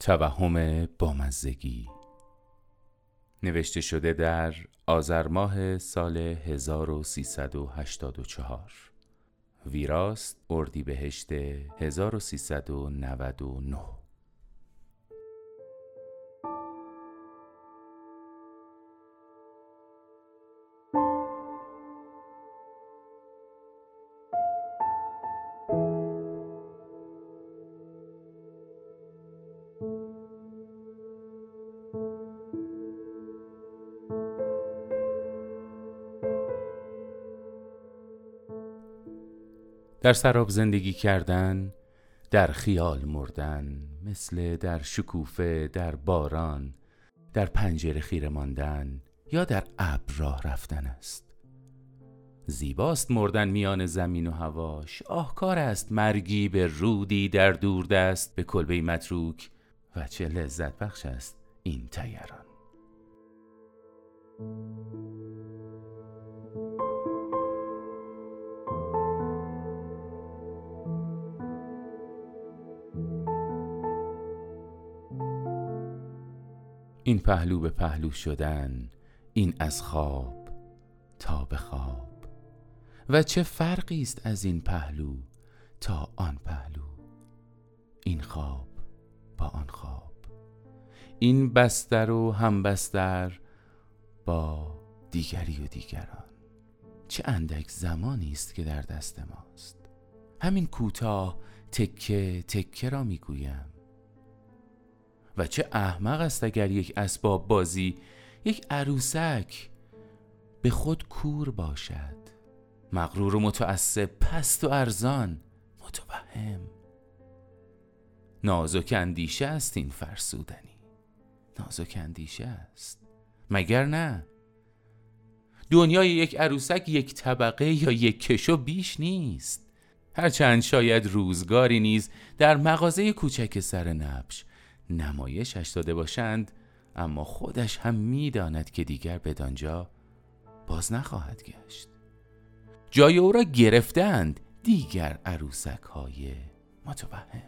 توهم بامزگی. نوشته شده در آذر ماه سال 1384 ویراست اردیبهشت 1399 در سراب زندگی کردن در خیال مردن مثل در شکوفه در باران در پنجره خیره ماندن یا در ابر راه رفتن است. زیباست مردن میان زمین و هواش. آهکار است مرگی به رودی در دوردست به کلبه متروک و چه لذت بخش است این تیران این پهلو به پهلو شدن این از خواب تا به خواب. و چه فرقی است از این پهلو تا آن پهلو؟ این خواب با آن خواب. این بستر و هم بستر با دیگری و دیگران. چه اندک زمانی است که در دست ماست؟ همین کوتاه تکه تکه را می‌گویم. و چه احمق است اگر یک اسباب بازی یک عروسک به خود کور باشد. مغرور و متعصب پست و ارزان متوهم. نازک اندیشه است این فرسودنی. نازک اندیشه است. مگر نه؟ دنیای یک عروسک یک طبقه یا یک کشو بیش نیست. هرچند شاید روزگاری نیز در مغازه کوچک سر نبش نمایشش داده باشند اما خودش هم می‌داند که دیگر بدانجا باز نخواهد گشت. جای او را گرفتند دیگر عروسک های متوهم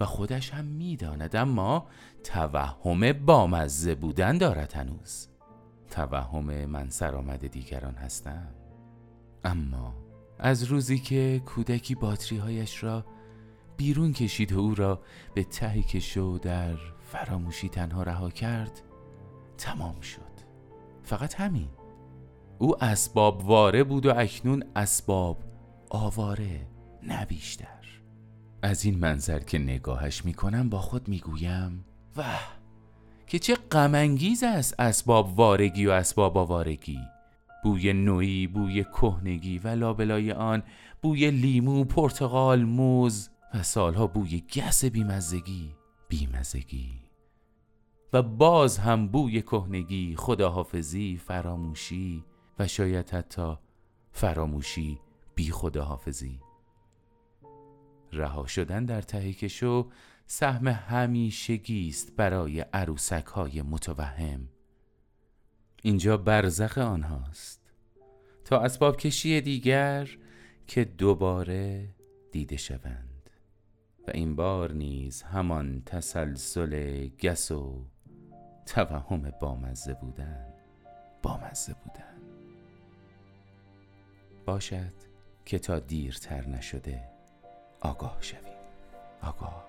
و خودش هم می‌داند اما توهم بامزه بودن دارد هنوز. توهم من سرآمد دیگران هستم. اما از روزی که کودکی باتری هایش را بیرون کشید و او را به ته کشو در فراموشی تنها رها کرد تمام شد. فقط همین. او اسباب واره بود و اکنون اسباب آواره نه بیشتر. از این منظر که نگاهش می‌کنم با خود می‌گویم و که چه غمانگیز است اسباب وارگی و اسباب آوارگی. بوی نوعی بوی کهنگی و لابلای آن بوی لیمو پرتقال موز و سالها بوی گس بیمزگی بیمزگی. و باز هم بوی کهنگی خداحافظی فراموشی و شاید حتی فراموشی بی خداحافظی. رها شدن در ته کشو سهم همیشگی است برای عروسک های متوهم. اینجا برزخ آنهاست. تا اسباب کشی دیگر که دوباره دیده شوند. این بار نیز همان تسلسل گس و توهم بامزه بودن بامزه بودن. باشد که تا دیرتر نشده آگاه شویم. آگاه.